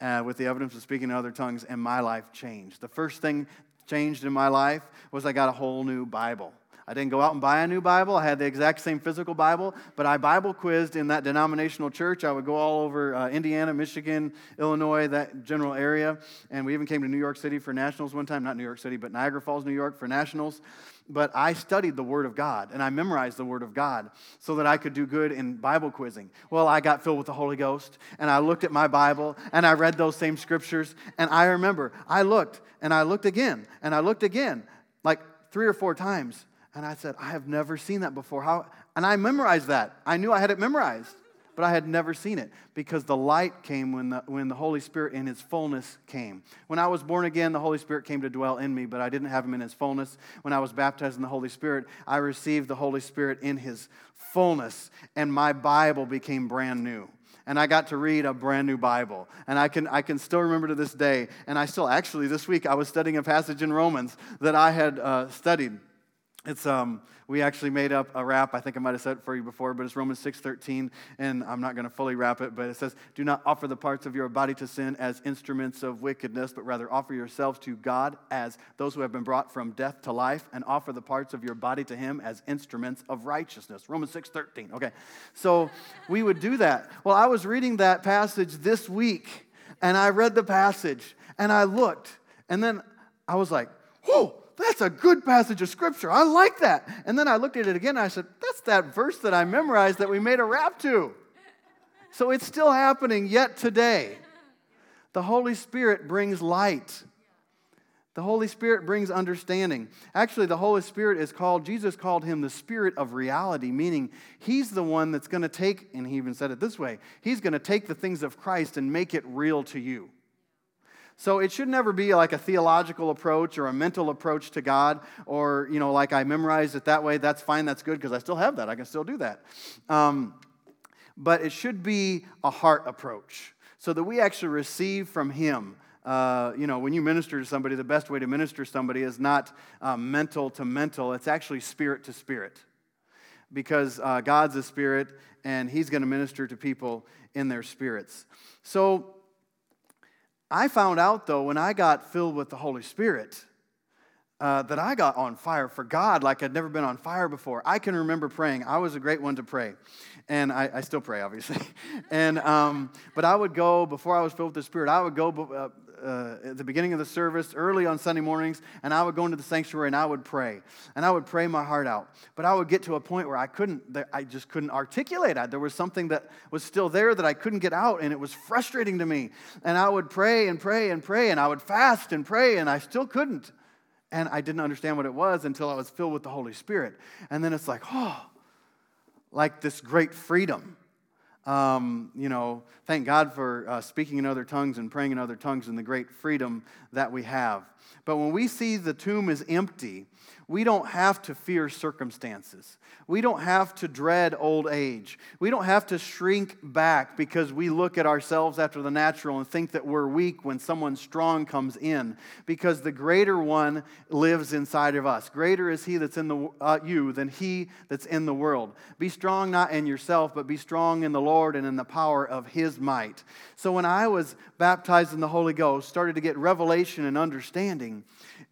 Uh, with the evidence of speaking in other tongues, and my life changed. The first thing changed in my life was I got a whole new Bible. I didn't go out and buy a new Bible. I had the exact same physical Bible, but I Bible quizzed in that denominational church. I would go all over uh, Indiana, Michigan, Illinois, that general area. And we even came to New York City for nationals one time. Not New York City, but Niagara Falls, New York for nationals. But I studied the Word of God and I memorized the Word of God so that I could do good in Bible quizzing. Well, I got filled with the Holy Ghost and I looked at my Bible and I read those same scriptures. And I remember I looked and I looked again and I looked again, like three or four times. And I said, I have never seen that before. How? And I memorized that. I knew I had it memorized, but I had never seen it because the light came when the, when the Holy Spirit in his fullness came. When I was born again, the Holy Spirit came to dwell in me, but I didn't have him in his fullness. When I was baptized in the Holy Spirit, I received the Holy Spirit in his fullness, and my Bible became brand new and I got to read a brand new Bible. And I can, I can still remember to this day. And I still, actually, this week, I was studying a passage in Romans that I had uh, studied. It's um, we actually made up a rap. I think I might have said it for you before, but it's Romans six thirteen, and I'm not going to fully rap it, but it says, "Do not offer the parts of your body to sin as instruments of wickedness, but rather offer yourselves to God as those who have been brought from death to life, and offer the parts of your body to Him as instruments of righteousness." Romans six thirteen. Okay, so we would do that. Well, I was reading that passage this week, and I read the passage, and I looked, and then I was like, "Whoa!" That's a good passage of scripture. I like that. And then I looked at it again I said, that's that verse that I memorized that we made a rap to. So it's still happening yet today. The Holy Spirit brings light. The Holy Spirit brings understanding. Actually, the Holy Spirit is called, Jesus called him the Spirit of reality, meaning he's the one that's going to take, and he even said it this way he's going to take the things of Christ and make it real to you. So it should never be like a theological approach or a mental approach to God, or, you know, like I memorized it that way. That's fine, that's good, because I still have that. I can still do that. Um, but it should be a heart approach so that we actually receive from Him. Uh, you know, when you minister to somebody, the best way to minister to somebody is not uh, mental to mental, it's actually spirit to spirit. Because uh, God's a spirit and He's going to minister to people in their spirits. So, I found out, though, when I got filled with the Holy Spirit, uh, that I got on fire for God like I'd never been on fire before. I can remember praying. I was a great one to pray. And I, I still pray, obviously. and, um, but I would go, before I was filled with the Spirit, I would go uh, at the beginning of the service, early on Sunday mornings, and I would go into the sanctuary and I would pray. And I would pray my heart out. But I would get to a point where I couldn't, I just couldn't articulate it. There was something that was still there that I couldn't get out, and it was frustrating to me. And I would pray and pray and pray, and I would fast and pray, and I still couldn't. And I didn't understand what it was until I was filled with the Holy Spirit. And then it's like, oh, like this great freedom. Um, you know, thank God for uh, speaking in other tongues and praying in other tongues and the great freedom that we have. But when we see the tomb is empty, we don't have to fear circumstances. We don't have to dread old age. We don't have to shrink back because we look at ourselves after the natural and think that we're weak when someone strong comes in because the greater one lives inside of us. Greater is he that's in the, uh, you than he that's in the world. Be strong not in yourself, but be strong in the Lord and in the power of his might. So when I was baptized in the Holy Ghost, started to get revelation and understanding,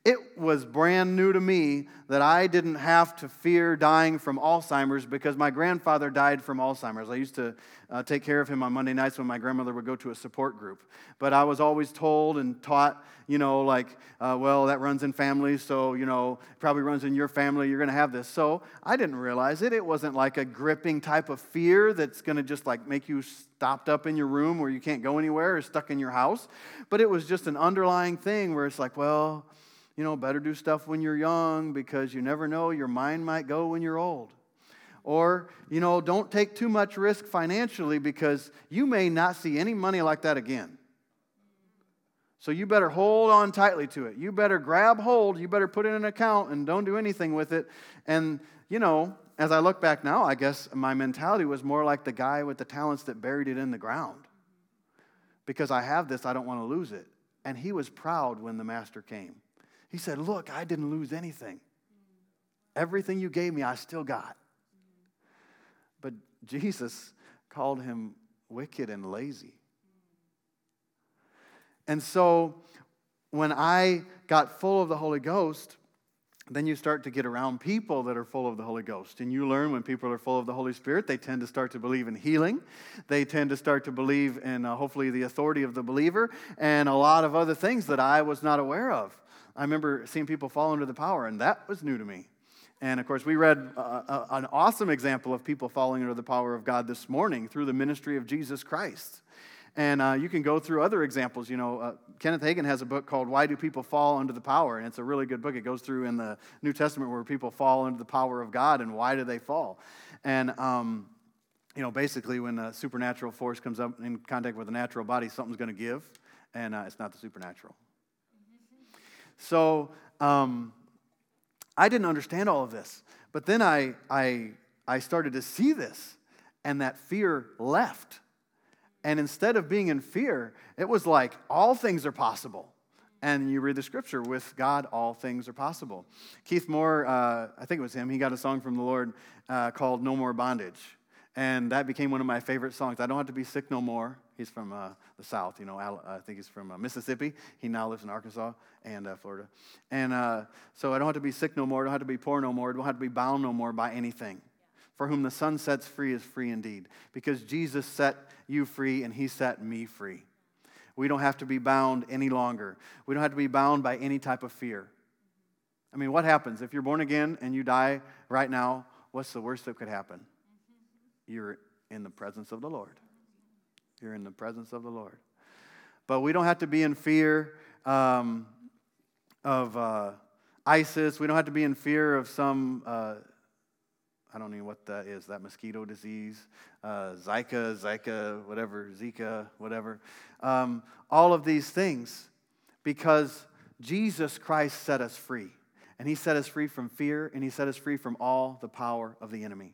it was brand new to me that I didn't have to fear dying from Alzheimer's because my grandfather died from Alzheimer's. I used to uh, take care of him on Monday nights when my grandmother would go to a support group. But I was always told and taught, you know, like, uh, well, that runs in families, so, you know, probably runs in your family, you're going to have this. So I didn't realize it. It wasn't like a gripping type of fear that's going to just like make you stopped up in your room where you can't go anywhere or stuck in your house. But it was just an underlying thing where it's like, well, you know, better do stuff when you're young because you never know, your mind might go when you're old. Or, you know, don't take too much risk financially because you may not see any money like that again. So you better hold on tightly to it. You better grab hold. You better put in an account and don't do anything with it. And, you know, as I look back now, I guess my mentality was more like the guy with the talents that buried it in the ground. Because I have this, I don't want to lose it. And he was proud when the master came. He said, Look, I didn't lose anything. Everything you gave me, I still got. But Jesus called him wicked and lazy. And so when I got full of the Holy Ghost, then you start to get around people that are full of the Holy Ghost. And you learn when people are full of the Holy Spirit, they tend to start to believe in healing. They tend to start to believe in uh, hopefully the authority of the believer and a lot of other things that I was not aware of. I remember seeing people fall under the power, and that was new to me. And of course, we read uh, uh, an awesome example of people falling under the power of God this morning through the ministry of Jesus Christ. And uh, you can go through other examples. You know, uh, Kenneth Hagin has a book called Why Do People Fall Under the Power? And it's a really good book. It goes through in the New Testament where people fall under the power of God and why do they fall. And, um, you know, basically, when a supernatural force comes up in contact with a natural body, something's going to give, and uh, it's not the supernatural. So, um, I didn't understand all of this. But then I, I, I started to see this, and that fear left. And instead of being in fear, it was like all things are possible. And you read the scripture with God, all things are possible. Keith Moore, uh, I think it was him, he got a song from the Lord uh, called No More Bondage. And that became one of my favorite songs. I don't have to be sick no more. He's from uh, the South, you know. I think he's from uh, Mississippi. He now lives in Arkansas and uh, Florida. And uh, so I don't have to be sick no more. I don't have to be poor no more. I don't have to be bound no more by anything. For whom the Son sets free is free indeed. Because Jesus set you free and he set me free. We don't have to be bound any longer. We don't have to be bound by any type of fear. I mean, what happens if you're born again and you die right now? What's the worst that could happen? you're in the presence of the Lord. You're in the presence of the Lord. But we don't have to be in fear um, of uh, ISIS. We don't have to be in fear of some, uh, I don't know what that is, that mosquito disease, uh, Zika, Zika, whatever, Zika, whatever. Um, all of these things because Jesus Christ set us free. And he set us free from fear, and he set us free from all the power of the enemy.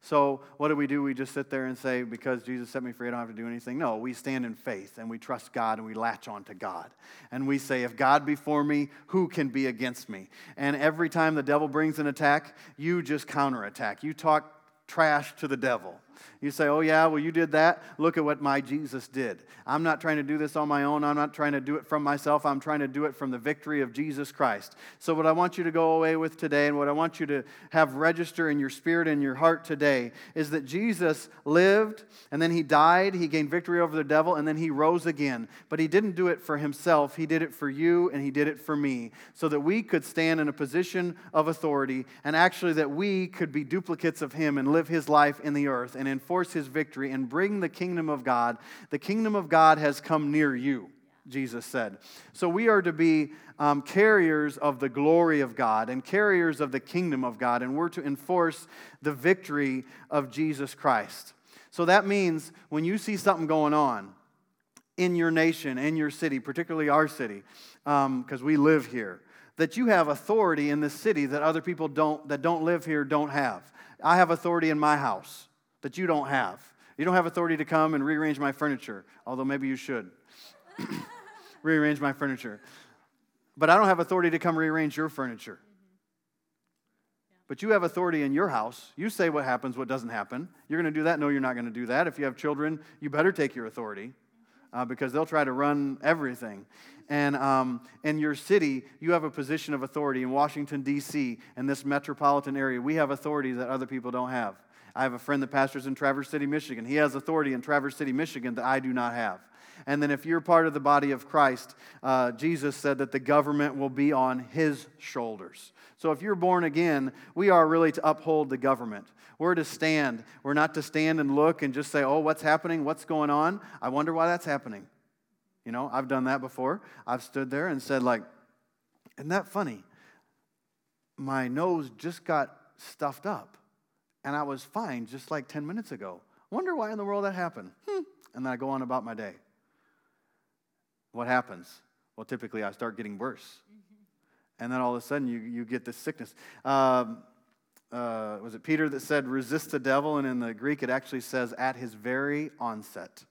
So, what do we do? We just sit there and say, because Jesus set me free, I don't have to do anything. No, we stand in faith and we trust God and we latch on to God. And we say, if God be for me, who can be against me? And every time the devil brings an attack, you just counterattack. You talk trash to the devil. You say, oh, yeah, well, you did that. Look at what my Jesus did. I'm not trying to do this on my own. I'm not trying to do it from myself. I'm trying to do it from the victory of Jesus Christ. So, what I want you to go away with today and what I want you to have register in your spirit and your heart today is that Jesus lived and then he died. He gained victory over the devil and then he rose again. But he didn't do it for himself, he did it for you and he did it for me so that we could stand in a position of authority and actually that we could be duplicates of him and live his life in the earth and enforce his victory and bring the kingdom of God. The kingdom of God has come near you. Jesus said. So we are to be um, carriers of the glory of God and carriers of the kingdom of God, and we're to enforce the victory of Jesus Christ. So that means when you see something going on in your nation, in your city, particularly our city, because um, we live here, that you have authority in this city that other people don't, that don't live here don't have. I have authority in my house that you don't have. You don't have authority to come and rearrange my furniture, although maybe you should. rearrange my furniture. But I don't have authority to come rearrange your furniture. But you have authority in your house. You say what happens, what doesn't happen. You're going to do that? No, you're not going to do that. If you have children, you better take your authority uh, because they'll try to run everything. And um, in your city, you have a position of authority. In Washington, D.C., in this metropolitan area, we have authority that other people don't have. I have a friend that pastors in Traverse City, Michigan. He has authority in Traverse City, Michigan that I do not have. And then, if you're part of the body of Christ, uh, Jesus said that the government will be on his shoulders. So, if you're born again, we are really to uphold the government. We're to stand. We're not to stand and look and just say, oh, what's happening? What's going on? I wonder why that's happening. You know, I've done that before. I've stood there and said, like, isn't that funny? My nose just got stuffed up and I was fine just like 10 minutes ago. Wonder why in the world that happened. Hmm. And then I go on about my day. What happens? Well, typically I start getting worse. Mm-hmm. And then all of a sudden you, you get this sickness. Um, uh, was it Peter that said, resist the devil? And in the Greek, it actually says, at his very onset.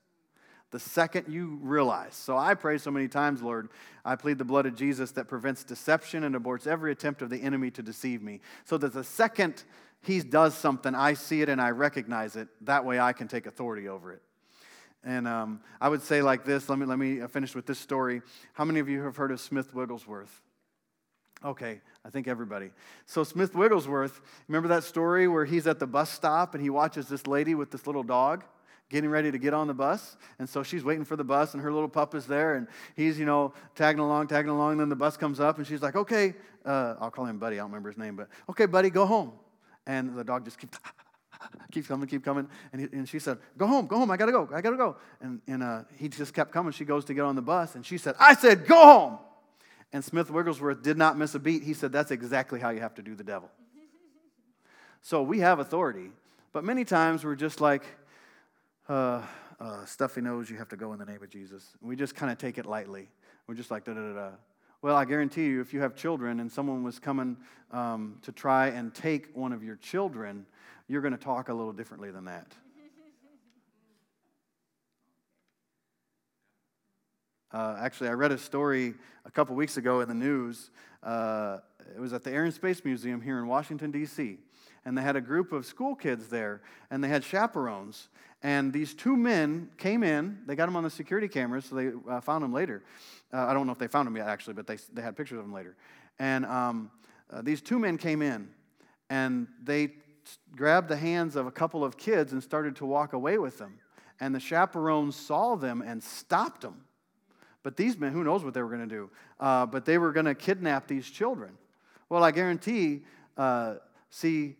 The second you realize. So I pray so many times, Lord, I plead the blood of Jesus that prevents deception and aborts every attempt of the enemy to deceive me. So that the second he does something, I see it and I recognize it. That way I can take authority over it. And um, I would say like this let me, let me finish with this story. How many of you have heard of Smith Wigglesworth? Okay, I think everybody. So, Smith Wigglesworth, remember that story where he's at the bus stop and he watches this lady with this little dog getting ready to get on the bus? And so she's waiting for the bus and her little pup is there and he's, you know, tagging along, tagging along. And then the bus comes up and she's like, okay, uh, I'll call him Buddy, I don't remember his name, but okay, Buddy, go home. And the dog just keeps keep coming, keep coming. And, he, and she said, Go home, go home, I gotta go, I gotta go. And, and uh, he just kept coming. She goes to get on the bus, and she said, I said, Go home. And Smith Wigglesworth did not miss a beat. He said, That's exactly how you have to do the devil. so we have authority, but many times we're just like, uh, uh, stuffy nose, you have to go in the name of Jesus. We just kind of take it lightly. We're just like, da da da da. Well, I guarantee you, if you have children and someone was coming um, to try and take one of your children, you're going to talk a little differently than that. Uh, actually, I read a story a couple weeks ago in the news. Uh, it was at the Air and Space Museum here in Washington, D.C. And they had a group of school kids there, and they had chaperones. And these two men came in. They got them on the security cameras, so they uh, found them later. Uh, I don't know if they found them yet, actually, but they, they had pictures of them later. And um, uh, these two men came in, and they grabbed the hands of a couple of kids and started to walk away with them. And the chaperones saw them and stopped them. But these men, who knows what they were going to do? Uh, but they were going to kidnap these children. Well, I guarantee, uh, see,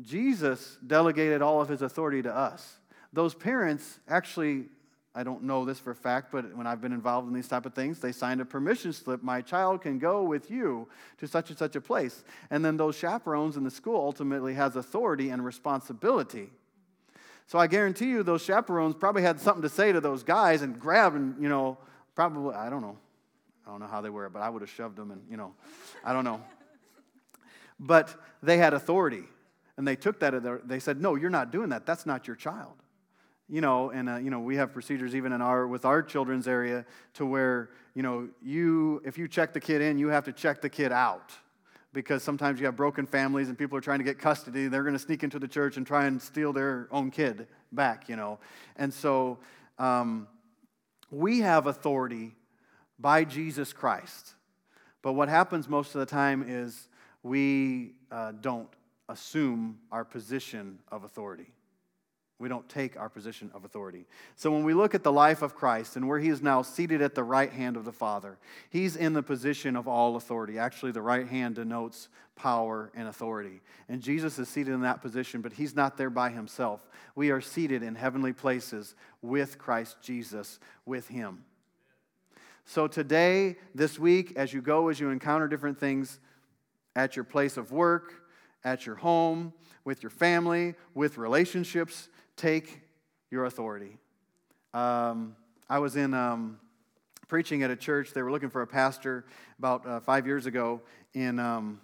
Jesus delegated all of his authority to us. Those parents actually I don't know this for a fact, but when I've been involved in these type of things, they signed a permission slip. My child can go with you to such and such a place. And then those chaperones in the school ultimately has authority and responsibility. So I guarantee you those chaperones probably had something to say to those guys and grab and, you know, probably, I don't know. I don't know how they were, but I would have shoved them and, you know, I don't know. But they had authority. And they took that, they said, no, you're not doing that. That's not your child you know, and uh, you know, we have procedures even in our with our children's area to where you know, you if you check the kid in, you have to check the kid out because sometimes you have broken families and people are trying to get custody. They're going to sneak into the church and try and steal their own kid back, you know, and so um, we have authority by Jesus Christ. But what happens most of the time is we uh, don't assume our position of authority. We don't take our position of authority. So when we look at the life of Christ and where he is now seated at the right hand of the Father, he's in the position of all authority. Actually, the right hand denotes power and authority. And Jesus is seated in that position, but he's not there by himself. We are seated in heavenly places with Christ Jesus, with him. So today, this week, as you go, as you encounter different things at your place of work, at your home, with your family, with relationships, take your authority. Um, I was in um, preaching at a church. They were looking for a pastor about uh, five years ago in um,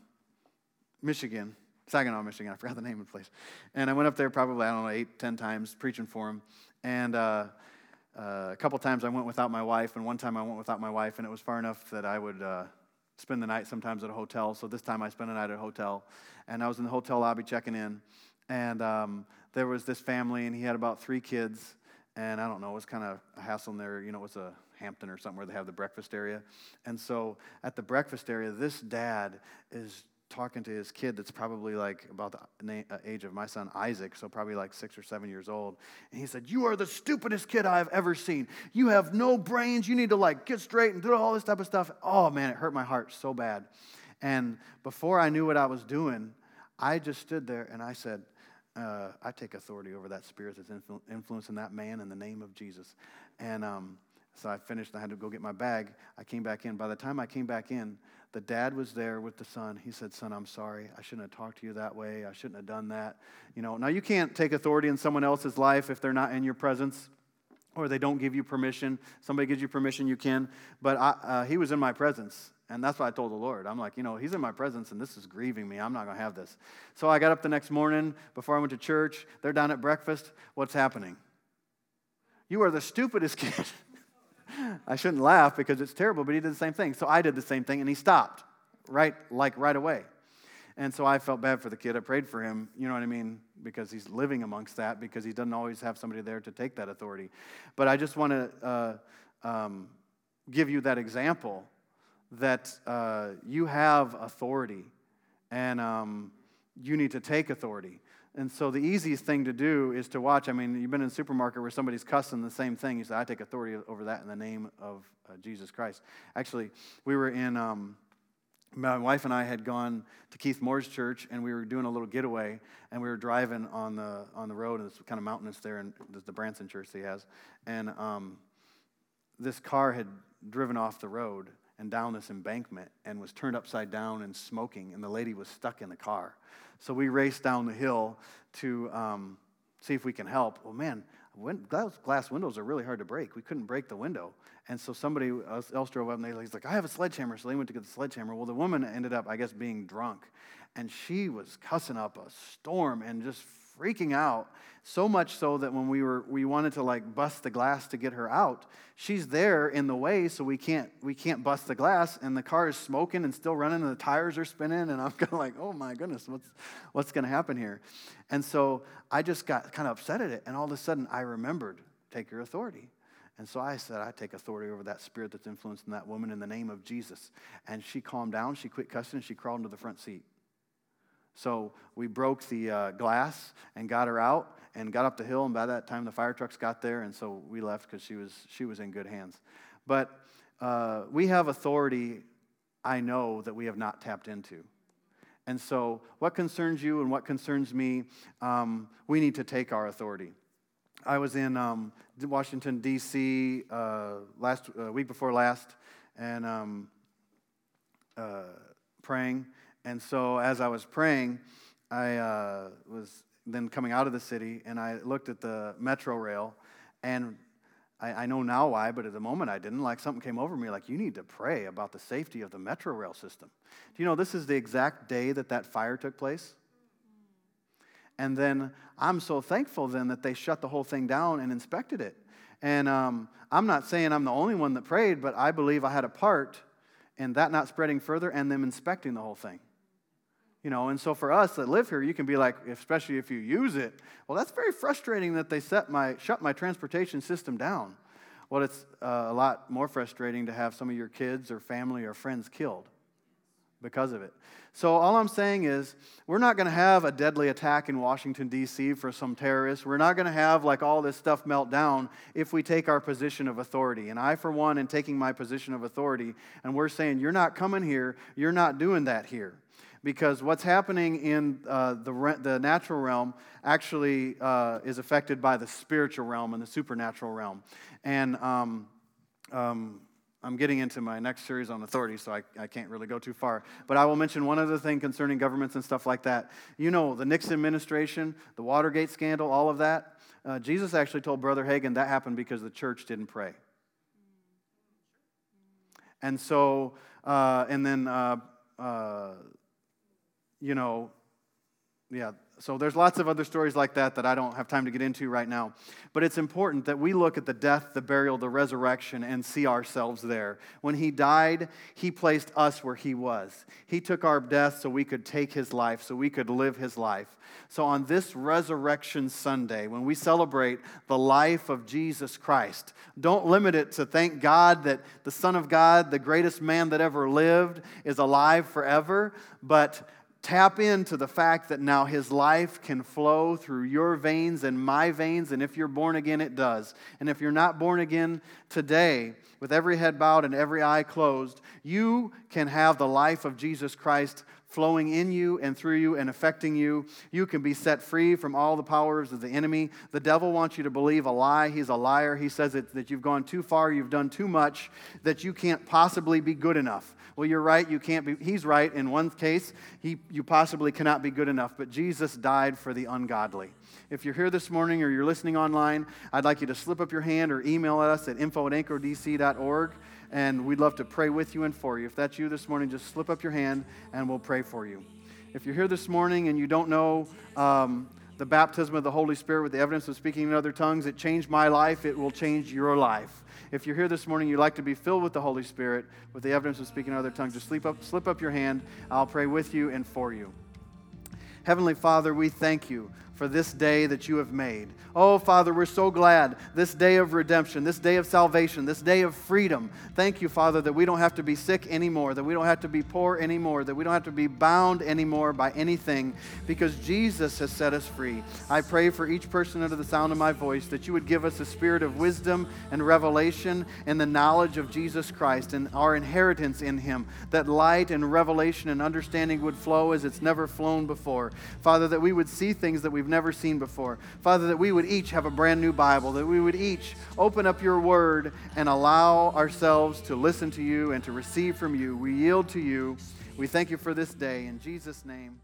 Michigan, Saginaw, Michigan. I forgot the name of the place. And I went up there probably, I don't know, eight, ten times preaching for him. And uh, uh, a couple times I went without my wife, and one time I went without my wife, and it was far enough that I would uh, spend the night sometimes at a hotel. So this time I spent a night at a hotel. And I was in the hotel lobby checking in. And um, there was this family, and he had about three kids. And I don't know, it was kind of a hassle in there. You know, it was a Hampton or something where they have the breakfast area. And so at the breakfast area, this dad is talking to his kid that's probably like about the uh, age of my son Isaac, so probably like six or seven years old. And he said, You are the stupidest kid I've ever seen. You have no brains. You need to like get straight and do all this type of stuff. Oh man, it hurt my heart so bad. And before I knew what I was doing, I just stood there and I said, uh, I take authority over that spirit that's influ- influencing that man in the name of Jesus. And um, so I finished. I had to go get my bag. I came back in. By the time I came back in, the dad was there with the son. He said, Son, I'm sorry. I shouldn't have talked to you that way. I shouldn't have done that. You know, now you can't take authority in someone else's life if they're not in your presence. or they don't give you permission. Somebody gives you permission, you can. But I, uh, he was in my presence, and that's what I told the Lord. I'm like, you know, he's in my presence, and this is grieving me. I'm not going to have this. So I got up the next morning before I went to church. They're down at breakfast. What's happening? You are the stupidest kid. I shouldn't laugh because it's terrible, but he did the same thing. So I did the same thing, and he stopped right, like right away. And so I felt bad for the kid. I prayed for him, you know what I mean? Because he's living amongst that, because he doesn't always have somebody there to take that authority. But I just want to uh, um, give you that example that uh, you have authority and um, you need to take authority. And so the easiest thing to do is to watch. I mean, you've been in a supermarket where somebody's cussing the same thing. You say, I take authority over that in the name of uh, Jesus Christ. Actually, we were in. Um, my wife and I had gone to Keith Moore's church, and we were doing a little getaway, and we were driving on the on the road, and it's kind of mountainous there, and there's the Branson church he has, and um, this car had driven off the road and down this embankment and was turned upside down and smoking, and the lady was stuck in the car. So we raced down the hill to um, see if we can help. Well, man, glass windows are really hard to break. We couldn't break the window. And so somebody else drove up and they, like, I have a sledgehammer. So they went to get the sledgehammer. Well, the woman ended up, I guess, being drunk. And she was cussing up a storm and just freaking out. So much so that when we were we wanted to like bust the glass to get her out, she's there in the way, so we can't we can't bust the glass, and the car is smoking and still running, and the tires are spinning, and I'm kind of like, oh my goodness, what's what's going to happen here? And so I just got kind of upset at it, and all of a sudden I remembered, take your authority. And so I said, I take authority over that spirit that's influencing that woman in the name of Jesus. And she calmed down, she quit cussing, and she crawled into the front seat. So we broke the uh, glass and got her out and got up the hill. And by that time, the fire trucks got there, and so we left because she was she was in good hands. But uh, we have authority. I know that we have not tapped into. And so, what concerns you and what concerns me, um, we need to take our authority. I was in um, Washington, D.C. Uh, last uh, week before last, and um, uh, praying and so as I was praying, I uh, was then coming out of the city and I looked at the metro rail and I, I, know now why, but at the moment I didn't. Like something came over me, like, you need to pray about the safety of the metro rail system. Do you know this is the exact day that that fire took place? And then I'm so thankful then that they shut the whole thing down and inspected it. And um, I'm not saying I'm the only one that prayed, but I believe I had a part in that not spreading further and them inspecting the whole thing. You know, and so for us that live here, you can be like, especially if you use it, well, that's very frustrating that they set my, shut my transportation system down. Well, it's uh, a lot more frustrating to have some of your kids or family or friends killed because of it. So, all I'm saying is, we're not going to have a deadly attack in Washington, D.C. for some terrorists. We're not going to have like all this stuff melt down if we take our position of authority. And I, for one, am taking my position of authority, and we're saying, You're not coming here, you're not doing that here because what's happening in uh, the, the natural realm actually uh, is affected by the spiritual realm and the supernatural realm. And um, um, I'm getting into my next series on authority, so I, I can't really go too far. But I will mention one other thing concerning governments and stuff like that. You know, the Nixon administration, the Watergate scandal, all of that. Uh, Jesus actually told Brother Hagin that happened because the church didn't pray. And so, uh, and then uh, uh you know, yeah, so there's lots of other stories like that that I don't have time to get into right now. But it's important that we look at the death, the burial, the resurrection, and see ourselves there. When he died, he placed us where he was. He took our death so we could take his life, so we could live his life. So on this Resurrection Sunday, when we celebrate the life of Jesus Christ, don't limit it to thank God that the Son of God, the greatest man that ever lived, is alive forever, but Tap into the fact that now his life can flow through your veins and my veins, and if you're born again, it does. And if you're not born again today, with every head bowed and every eye closed, you can have the life of Jesus Christ flowing in you and through you and affecting you. You can be set free from all the powers of the enemy. The devil wants you to believe a lie. He's a liar. He says it, that you've gone too far, you've done too much, that you can't possibly be good enough. Well, you're right, you can't be. He's right. In one case, he, you possibly cannot be good enough, but Jesus died for the ungodly. If you're here this morning or you're listening online, I'd like you to slip up your hand or email us at info at anchordc.org and we'd love to pray with you and for you. If that's you this morning, just slip up your hand and we'll pray for you. If you're here this morning and you don't know um, the baptism of the Holy Spirit with the evidence of speaking in other tongues, it changed my life, it will change your life. If you're here this morning, you'd like to be filled with the Holy Spirit with the evidence of speaking in other tongues, just slip up, slip up your hand. I'll pray with you and for you. Heavenly Father, we thank you for this day that you have made. Oh, Father, we're so glad this day of redemption, this day of salvation, this day of freedom. Thank you, Father, that we don't have to be sick anymore, that we don't have to be poor anymore, that we don't have to be bound anymore by anything because Jesus has set us free. I pray for each person under the sound of my voice that you would give us a spirit of wisdom and revelation and the knowledge of Jesus Christ and our inheritance in him, that light and revelation and understanding would flow as it's never flown before. Father, that we would see things that we've never seen before. Father, that we would each have a brand new Bible, that we would each open up your word and allow ourselves to listen to you and to receive from you. We yield to you. We thank you for this day. In Jesus' name.